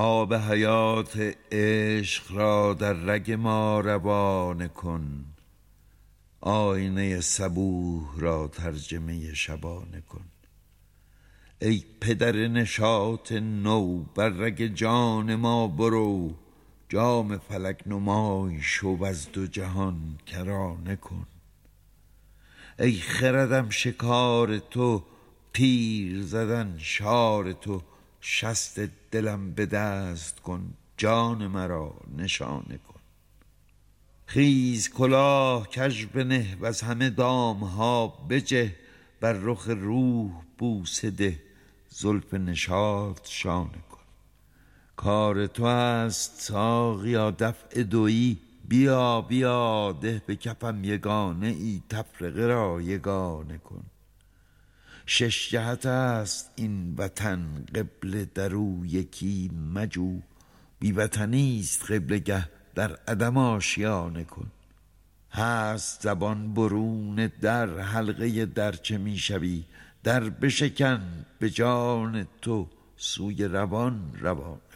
آب حیات عشق را در رگ ما روانه کن. آینه صبوح را ترجمه شبانه کن. ای پدر نشاط نو بر رگ جان ما برو. جام فلک نمای شو وز دو جهان کرانه کن. ای خردم شکار تو تیر زدن شار تو. شست دلم به دست کن جان مرا نشانه کن. خیز کلاه کژ بنه وز همه دام ها بجه بر رخ روح بوسه ده زلف نشاط شانه کن. کار تو است ساقیا دفع دوی بیا بیا ده به کفم یگانه ای تفرقه را یگانه کن. شش جهت است این وطن قبله در او یکی مجو. بی وطنی است قبله گه در عدم آشیانه کن. هست زبان برون در حلقه در چه می شوی؟ در بشکن به جان تو سوی روان روانه